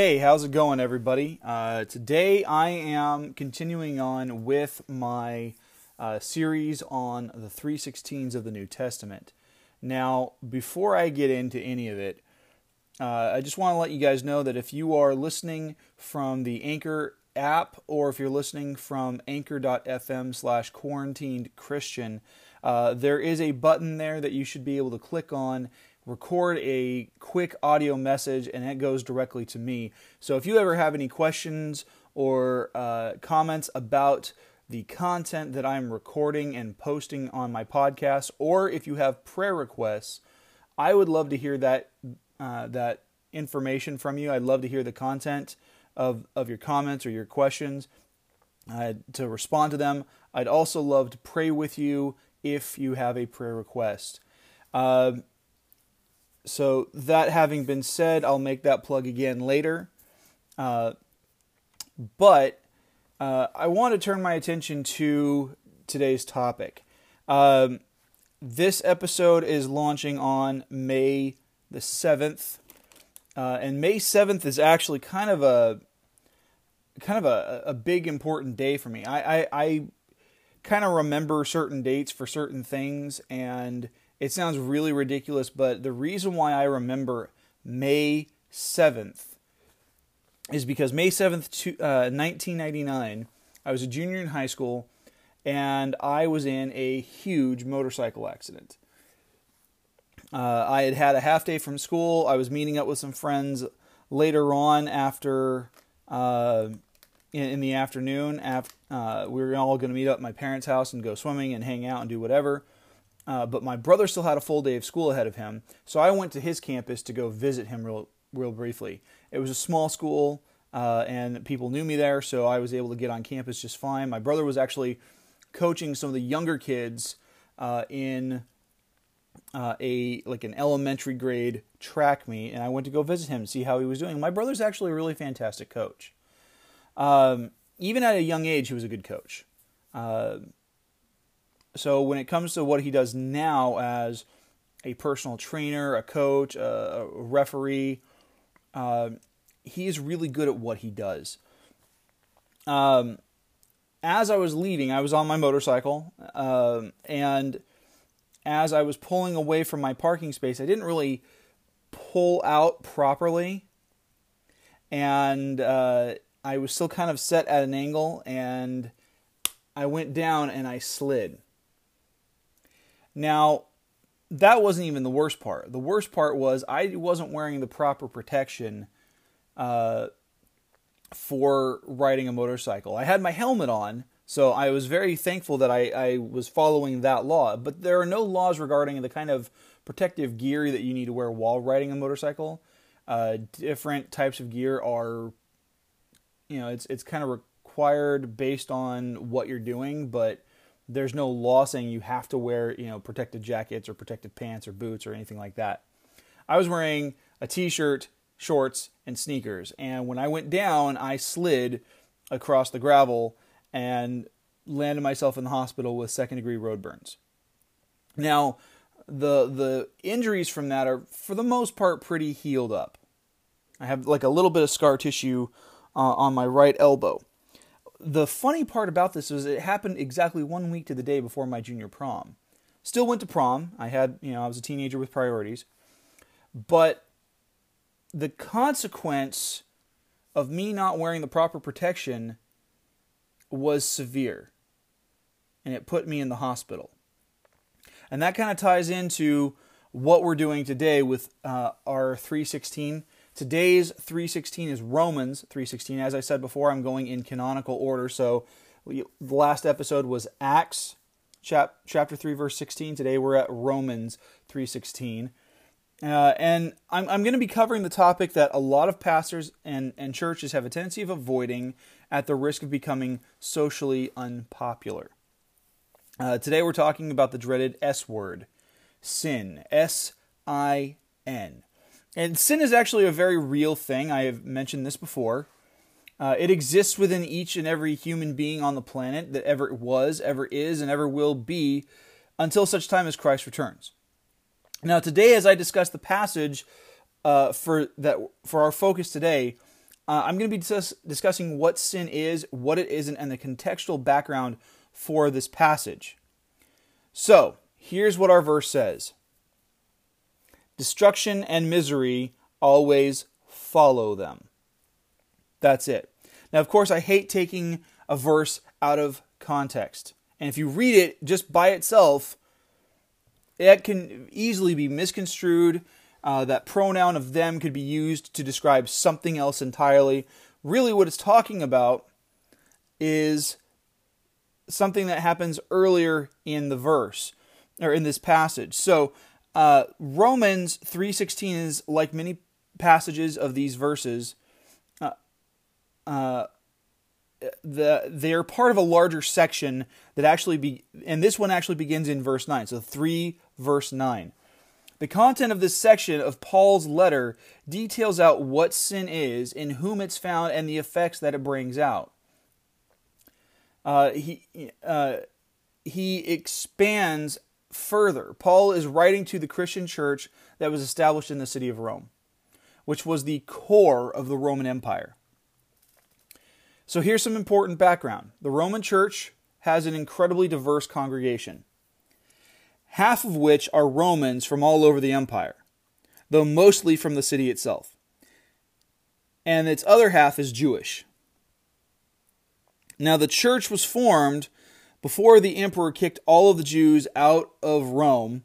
Hey, how's it going, everybody? Uh, today I am continuing on with my uh, series on the 316s of the New Testament. Now, before I get into any of it, uh, I just want to let you guys know that if you are listening from the Anchor app or if you're listening from anchor.fm slash quarantined Christian, uh, there is a button there that you should be able to click on record a quick audio message and it goes directly to me. So if you ever have any questions or uh, comments about the content that I'm recording and posting on my podcast, or if you have prayer requests, I would love to hear that uh, that information from you. I'd love to hear the content of, of your comments or your questions uh, to respond to them. I'd also love to pray with you if you have a prayer request. Uh, so that having been said, I'll make that plug again later. Uh, but uh, I want to turn my attention to today's topic. Um, this episode is launching on May the 7th. Uh, and May 7th is actually kind of a kind of a, a big important day for me. I, I, I kind of remember certain dates for certain things and it sounds really ridiculous, but the reason why I remember May 7th is because May 7th, uh, 1999, I was a junior in high school and I was in a huge motorcycle accident. Uh, I had had a half day from school. I was meeting up with some friends later on after uh, in, in, the afternoon. After, uh, we were all going to meet up at my parents' house and go swimming and hang out and do whatever. Uh, but my brother still had a full day of school ahead of him, so I went to his campus to go visit him real, real briefly. It was a small school, uh, and people knew me there, so I was able to get on campus just fine. My brother was actually coaching some of the younger kids uh, in uh, a like an elementary grade track meet, and I went to go visit him, see how he was doing. My brother's actually a really fantastic coach. Um, even at a young age, he was a good coach. So when it comes to what he does now as a personal trainer, a coach, a, a referee, uh, he is really good at what he does. Um, as I was leaving, I was on my motorcycle, um, and as I was pulling away from my parking space, I didn't really pull out properly, and uh, I was still kind of set at an angle, and I went down and I slid. Now, that wasn't even the worst part. The worst part was I wasn't wearing the proper protection uh, for riding a motorcycle. I had my helmet on, so I was very thankful that I, I was following that law. But there are no laws regarding the kind of protective gear that you need to wear while riding a motorcycle. Uh, different types of gear are, you know, it's it's kind of required based on what you're doing, but there's no law saying you have to wear, you know, protective jackets or protective pants or boots or anything like that. I was wearing a t-shirt, shorts, and sneakers, and when I went down, I slid across the gravel and landed myself in the hospital with second-degree road burns. Now, the the injuries from that are for the most part pretty healed up. I have like a little bit of scar tissue uh, on my right elbow the funny part about this was it happened exactly one week to the day before my junior prom. Still went to prom. I had, you know, I was a teenager with priorities. But the consequence of me not wearing the proper protection was severe. And it put me in the hospital. And that kind of ties into what we're doing today with uh, our 316 Today's 316 is Romans 316. As I said before, I'm going in canonical order. So the last episode was Acts chap, chapter 3 verse 16. Today we're at Romans 316. Uh, and I'm, I'm going to be covering the topic that a lot of pastors and, and churches have a tendency of avoiding at the risk of becoming socially unpopular. Uh, today we're talking about the dreaded S word, sin. S I N. And sin is actually a very real thing. I have mentioned this before. Uh, it exists within each and every human being on the planet that ever was, ever is, and ever will be until such time as Christ returns. Now, today, as I discuss the passage uh, for that for our focus today, uh, I'm going to be dis- discussing what sin is, what it isn't, and the contextual background for this passage. So, here's what our verse says Destruction and misery always follow them. That's it. Now, of course, I hate taking a verse out of context. And if you read it just by itself, it can easily be misconstrued. Uh, that pronoun of them could be used to describe something else entirely. Really, what it's talking about is something that happens earlier in the verse or in this passage. So, uh, Romans 3:16 is like many passages of these verses. Uh, uh, the they're part of a larger section that actually be and this one actually begins in verse 9 so 3 verse 9 the content of this section of Paul's letter details out what sin is, in whom it's found, and the effects that it brings out. Uh, he uh, he expands further. Paul is writing to the Christian church that was established in the city of Rome, which was the core of the Roman Empire. So here's some important background. The Roman church has an incredibly diverse congregation, half of which are Romans from all over the empire, though mostly from the city itself. And its other half is Jewish. Now, the church was formed before the emperor kicked all of the Jews out of Rome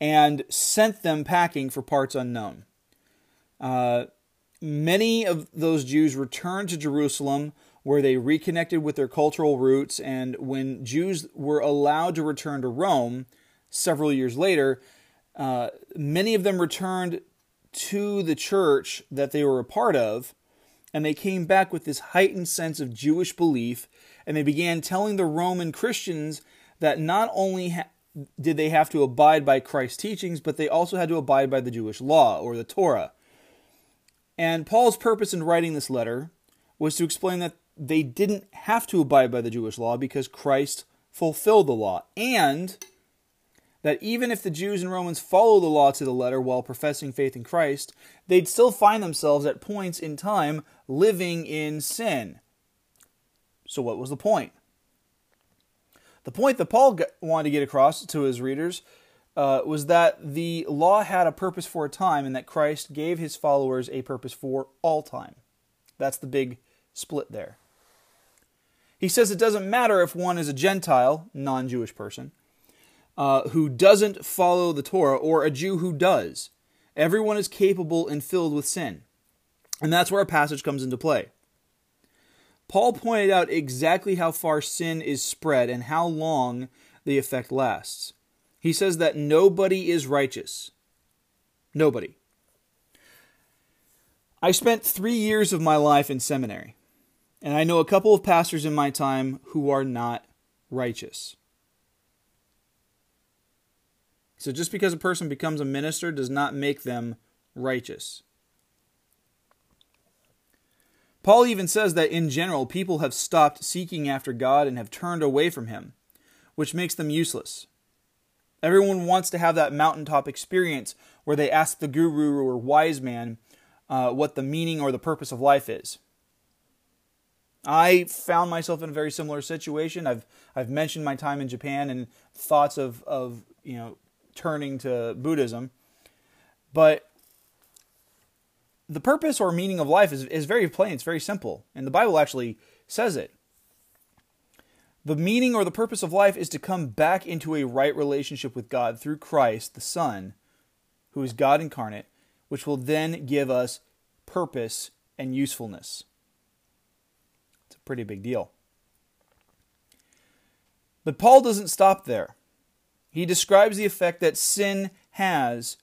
and sent them packing for parts unknown. Uh, many of those Jews returned to Jerusalem where they reconnected with their cultural roots. And when Jews were allowed to return to Rome several years later, uh, many of them returned to the church that they were a part of, and they came back with this heightened sense of Jewish belief, and they began telling the Roman Christians that not only ha- did they have to abide by Christ's teachings, but they also had to abide by the Jewish law or the Torah. And Paul's purpose in writing this letter was to explain that they didn't have to abide by the Jewish law because Christ fulfilled the law. And that even if the Jews and Romans follow the law to the letter while professing faith in Christ, they'd still find themselves at points in time living in sin. So, what was the point? The point that Paul wanted to get across to his readers uh, was that the law had a purpose for a time and that Christ gave his followers a purpose for all time. That's the big split there. He says it doesn't matter if one is a Gentile, non Jewish person, uh, who doesn't follow the Torah, or a Jew who does. Everyone is capable and filled with sin. And that's where our passage comes into play. Paul pointed out exactly how far sin is spread and how long the effect lasts. He says that nobody is righteous. Nobody. I spent three years of my life in seminary. And I know a couple of pastors in my time who are not righteous. So just because a person becomes a minister does not make them righteous. Paul even says that in general, people have stopped seeking after God and have turned away from Him, which makes them useless. Everyone wants to have that mountaintop experience where they ask the guru or wise man uh, what the meaning or the purpose of life is. I found myself in a very similar situation. I've I've mentioned my time in Japan and thoughts of of you know turning to Buddhism, but the purpose or meaning of life is is very plain. It's very simple, and the Bible actually says it. The meaning or the purpose of life is to come back into a right relationship with God through Christ, the Son, who is God incarnate, which will then give us purpose and usefulness It's a pretty big deal. But Paul doesn't stop there. He describes the effect that sin has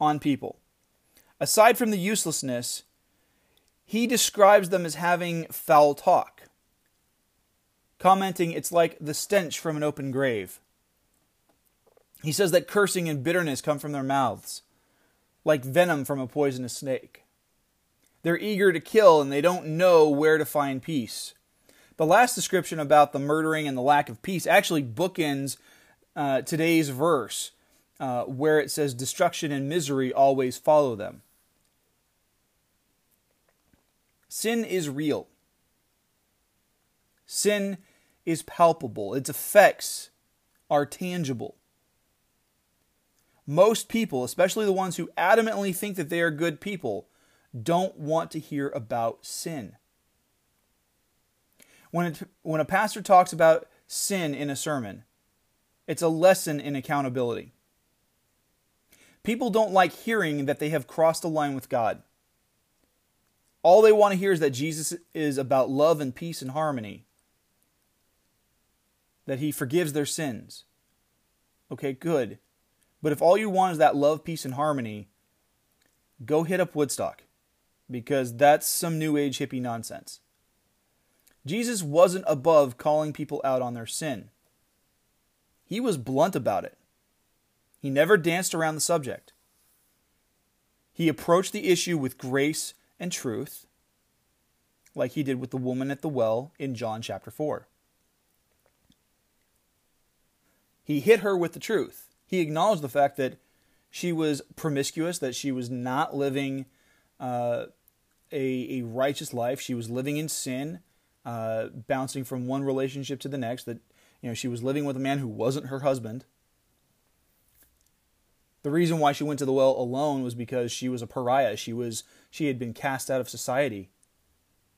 on people. Aside from the uselessness, he describes them as having foul talk, commenting it's like the stench from an open grave. He says that cursing and bitterness come from their mouths, like venom from a poisonous snake. They're eager to kill and they don't know where to find peace. The last description about the murdering and the lack of peace actually bookends uh, today's verse, uh, where it says, Destruction and misery always follow them. Sin is real. Sin is palpable. Its effects are tangible. Most people, especially the ones who adamantly think that they are good people, don't want to hear about sin. When, it, when a pastor talks about sin in a sermon, it's a lesson in accountability. People don't like hearing that they have crossed a line with God. All they want to hear is that Jesus is about love and peace and harmony, that he forgives their sins. Okay, good. But if all you want is that love, peace, and harmony, go hit up Woodstock because that's some new age hippie nonsense. Jesus wasn't above calling people out on their sin. He was blunt about it. He never danced around the subject. He approached the issue with grace and truth, like he did with the woman at the well in John chapter 4. He hit her with the truth. He acknowledged the fact that she was promiscuous, that she was not living uh, a, a righteous life. She was living in sin, uh, bouncing from one relationship to the next. That you know she was living with a man who wasn't her husband. The reason why she went to the well alone was because she was a pariah. She was she had been cast out of society.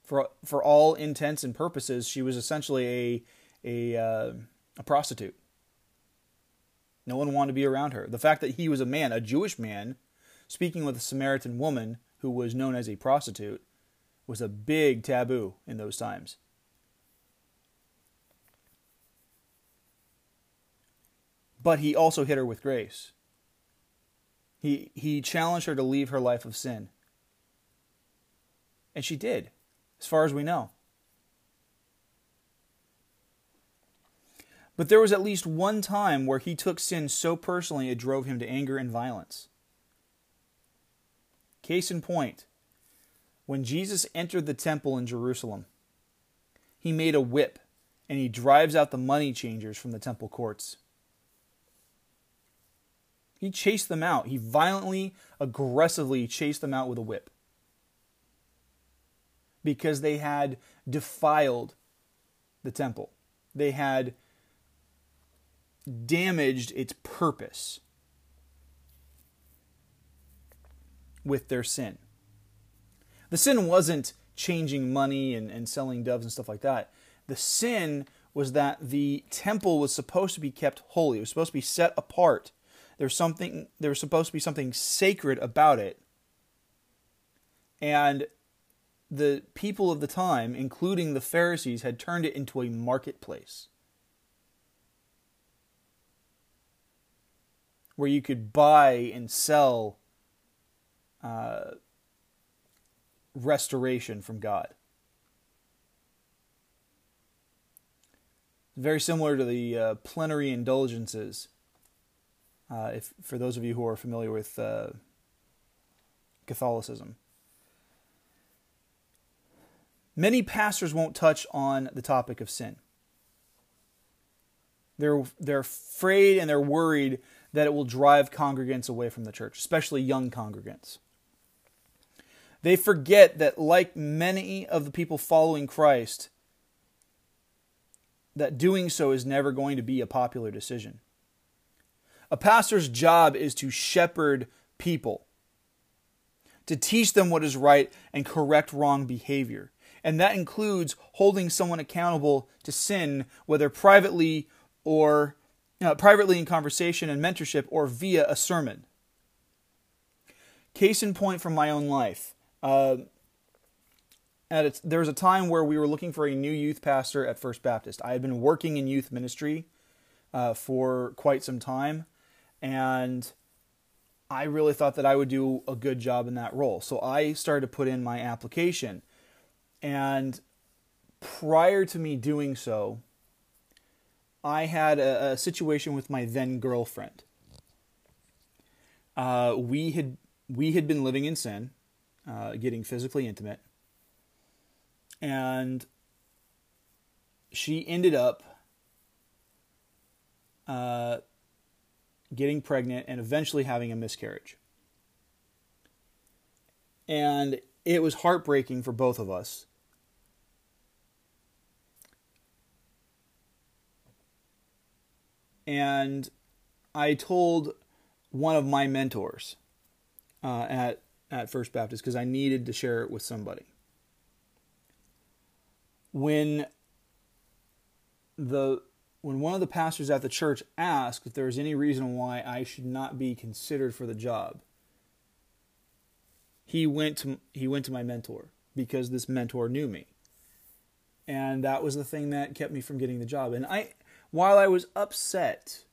For for all intents and purposes, she was essentially a a uh, a prostitute. No one wanted to be around her. The fact that he was a man, a Jewish man, speaking with a Samaritan woman who was known as a prostitute, was a big taboo in those times. But he also hit her with grace. He, he challenged her to leave her life of sin. And she did, as far as we know. But there was at least one time where he took sin so personally it drove him to anger and violence. Case in point, when Jesus entered the temple in Jerusalem, he made a whip and he drives out the money changers from the temple courts. He chased them out. He violently, aggressively chased them out with a whip because they had defiled the temple. They had damaged its purpose. with their sin. The sin wasn't changing money and, and selling doves and stuff like that. The sin was that the temple was supposed to be kept holy. It was supposed to be set apart. There's something there was supposed to be something sacred about it. And the people of the time, including the Pharisees, had turned it into a marketplace. Where you could buy and sell uh, restoration from God. Very similar to the uh, plenary indulgences. Uh, if for those of you who are familiar with uh, Catholicism, many pastors won't touch on the topic of sin. They're they're afraid and they're worried that it will drive congregants away from the church, especially young congregants. They forget that, like many of the people following Christ, that doing so is never going to be a popular decision. A pastor's job is to shepherd people, to teach them what is right and correct wrong behavior. And that includes holding someone accountable to sin, whether privately or uh, privately in conversation and mentorship or via a sermon. Case in point from my own life. Uh, its, there was a time where we were looking for a new youth pastor at First Baptist. I had been working in youth ministry uh, for quite some time, and I really thought that I would do a good job in that role. So I started to put in my application. And prior to me doing so, I had a, a situation with my then girlfriend. Uh, we had we had been living in sin uh, getting physically intimate. And she ended up uh, getting pregnant and eventually having a miscarriage. And it was heartbreaking for both of us. And I told one of my mentors uh, at at First Baptist because I needed to share it with somebody. When the when one of the pastors at the church asked if there was any reason why I should not be considered for the job, he went to he went to my mentor because this mentor knew me. And that was the thing that kept me from getting the job. And I while I was upset,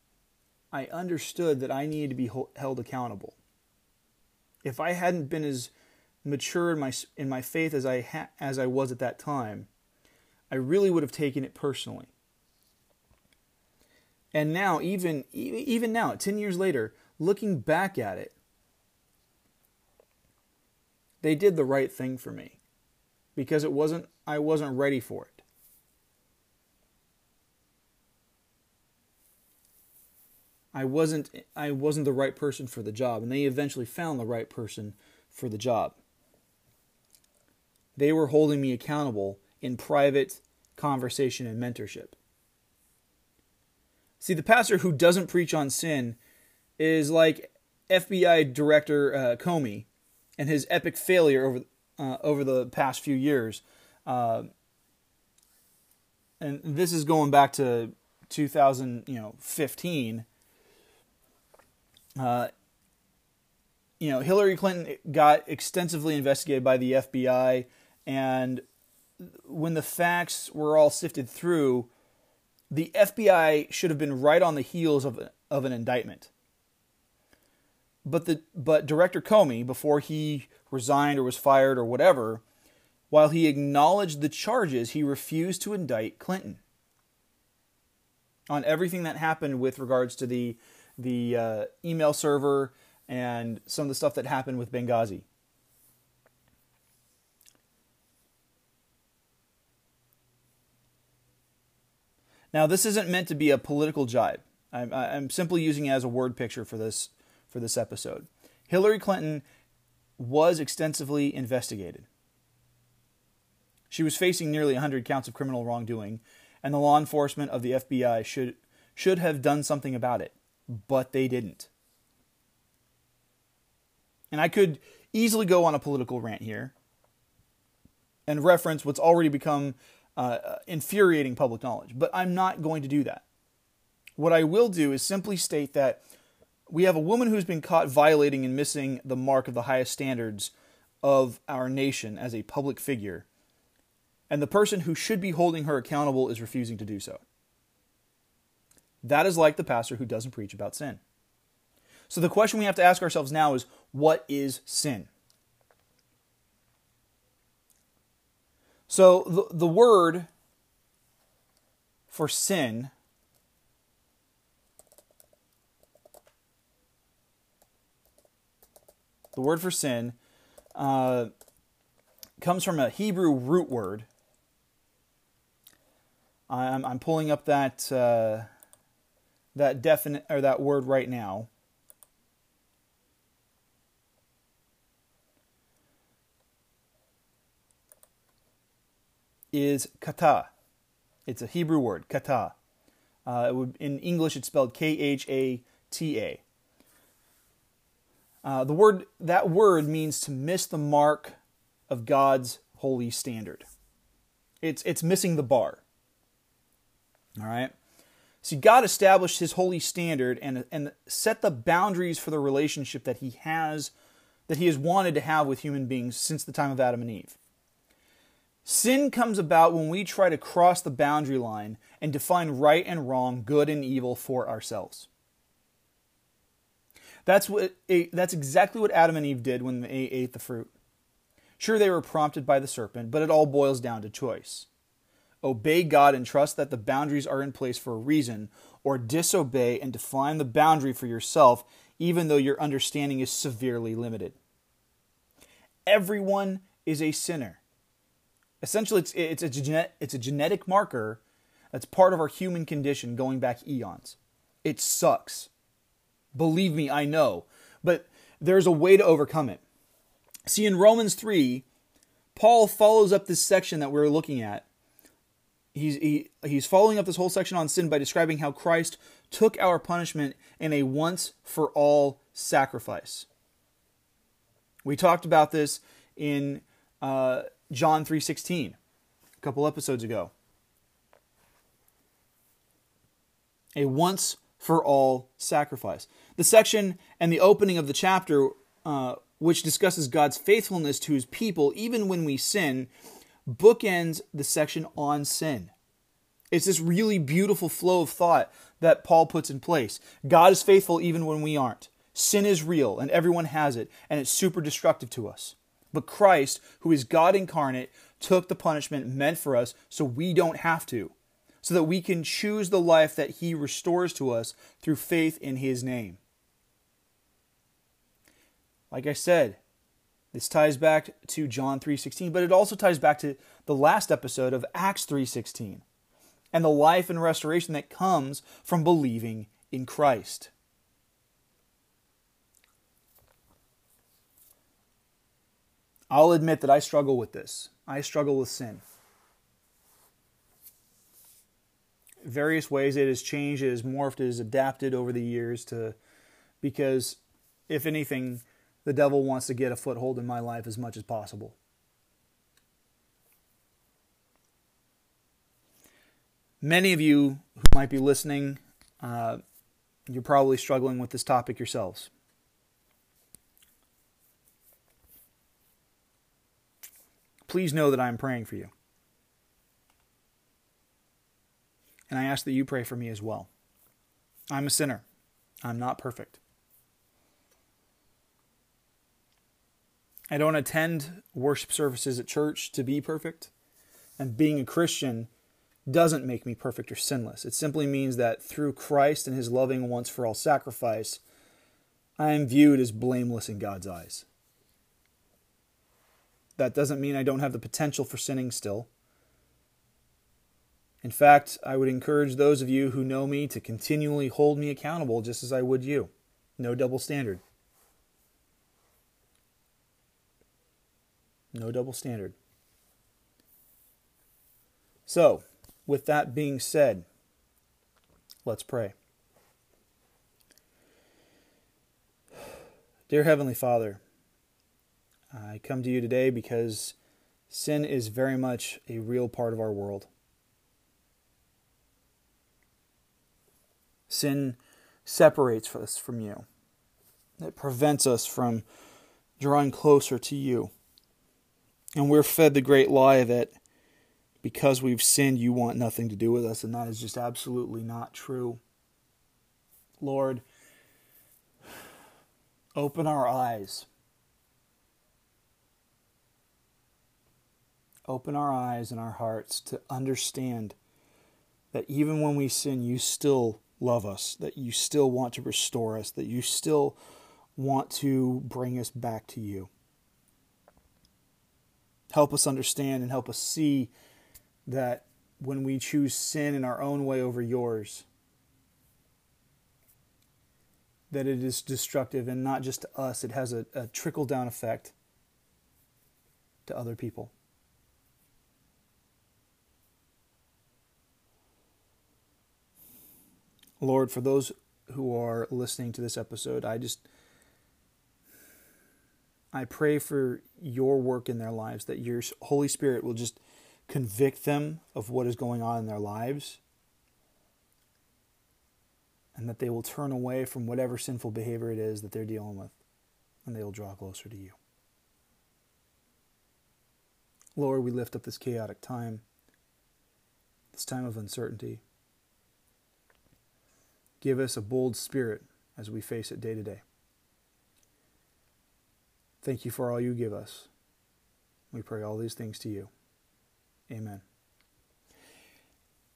I understood that I needed to be held accountable. If I hadn't been as mature in my in my faith as I ha- as I was at that time, I really would have taken it personally. And now, even even now, ten years later, looking back at it, they did the right thing for me because it wasn't I wasn't ready for it. I wasn't I wasn't the right person for the job and they eventually found the right person for the job. They were holding me accountable in private conversation and mentorship. See, the pastor who doesn't preach on sin is like FBI Director uh, Comey and his epic failure over uh, over the past few years. Uh, and this is going back to 2000, you know, 15. Uh, you know, Hillary Clinton got extensively investigated by the FBI, and when the facts were all sifted through, the FBI should have been right on the heels of, of an indictment. But the but Director Comey, before he resigned or was fired or whatever, while he acknowledged the charges, he refused to indict Clinton on everything that happened with regards to the the uh, email server and some of the stuff that happened with Benghazi. Now, this isn't meant to be a political jibe. I'm, I'm simply using it as a word picture for this for this episode. Hillary Clinton was extensively investigated. She was facing nearly 100 counts of criminal wrongdoing, and the law enforcement of the FBI should should have done something about it, but they didn't. And I could easily go on a political rant here and reference what's already become uh, infuriating public knowledge. But I'm not going to do that. What I will do is simply state that we have a woman who's been caught violating and missing the mark of the highest standards of our nation as a public figure, and the person who should be holding her accountable is refusing to do so. That is like the pastor who doesn't preach about sin. So the question we have to ask ourselves now is what is sin? So the, the word for sin the word for sin uh, comes from a Hebrew root word. I'm, I'm pulling up that uh, that definite or that word right now. Is kata. It's a Hebrew word, kata. Uh, would, in English, it's spelled K H A T A. Uh, the word that word means to miss the mark of God's holy standard. It's it's missing the bar. All right. See, God established His holy standard and and set the boundaries for the relationship that He has, that He has wanted to have with human beings since the time of Adam and Eve. Sin comes about when we try to cross the boundary line and define right and wrong, good and evil for ourselves. That's what that's exactly what Adam and Eve did when they ate the fruit. Sure they were prompted by the serpent, but it all boils down to choice. Obey God and trust that the boundaries are in place for a reason, or disobey and define the boundary for yourself even though your understanding is severely limited. Everyone is a sinner. Essentially, it's, it's, a genet, it's a genetic marker that's part of our human condition going back eons. It sucks. Believe me, I know. But there's a way to overcome it. See, in Romans 3, Paul follows up this section that we're looking at. He's, he, he's following up this whole section on sin by describing how Christ took our punishment in a once for all sacrifice. We talked about this in uh, John 3:16 a couple episodes ago. A once for all sacrifice. The section and the opening of the chapter, uh, which discusses God's faithfulness to his people even when we sin, bookends the section on sin. It's this really beautiful flow of thought that Paul puts in place. God is faithful even when we aren't. Sin is real and everyone has it, and it's super destructive to us. But Christ, who is God incarnate, took the punishment meant for us so we don't have to, so that we can choose the life that he restores to us through faith in his name. Like I said, this ties back to John 3:16, but it also ties back to the last episode of Acts 3:16 and the life and restoration that comes from believing in Christ. I'll admit that I struggle with this. I struggle with sin. Various ways it has changed, it has morphed, it has adapted over the years to because if anything, the devil wants to get a foothold in my life as much as possible. Many of you who might be listening, uh, you're probably struggling with this topic yourselves. Please know that I am praying for you. And I ask that you pray for me as well. I'm a sinner. I'm not perfect. I don't attend worship services at church to be perfect. And being a Christian doesn't make me perfect or sinless. It simply means that through Christ and his loving once for all sacrifice, I am viewed as blameless in God's eyes. That doesn't mean I don't have the potential for sinning still. In fact, I would encourage those of you who know me to continually hold me accountable just as I would you. No double standard. No double standard. So, with that being said, let's pray. Dear Heavenly Father, I come to you today because sin is very much a real part of our world. Sin separates us from you. It prevents us from drawing closer to you. And we're fed the great lie that because we've sinned, you want nothing to do with us, and that is just absolutely not true. Lord, open our eyes. Open our eyes and our hearts to understand that even when we sin, you still love us, that you still want to restore us, that you still want to bring us back to you. Help us understand and help us see that when we choose sin in our own way over yours, that it is destructive and not just to us, it has a, a trickle down effect to other people. Lord, for those who are listening to this episode, I just I pray for your work in their lives that your Holy Spirit will just convict them of what is going on in their lives, and that they will turn away from whatever sinful behavior it is that they're dealing with, and they will draw closer to you. Lord, we lift up this chaotic time, this time of uncertainty. Give us a bold spirit as we face it day to day. Thank you for all you give us. We pray all these things to you. Amen.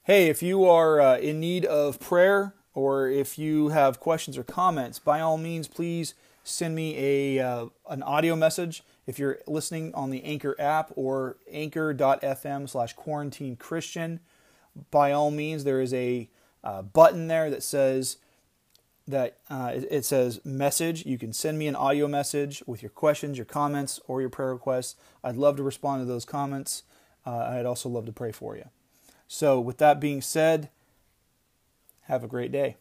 Hey, if you are uh, in need of prayer or if you have questions or comments, by all means, please send me a uh, an audio message. If you're listening on the Anchor app or anchor.fm slash quarantine Christian, by all means, there is a uh, button there that says that uh, it, says message. You can send me an audio message with your questions, your comments, or your prayer requests. I'd love to respond to those comments. Uh, I'd also love to pray for you. So, with that being said, have a great day.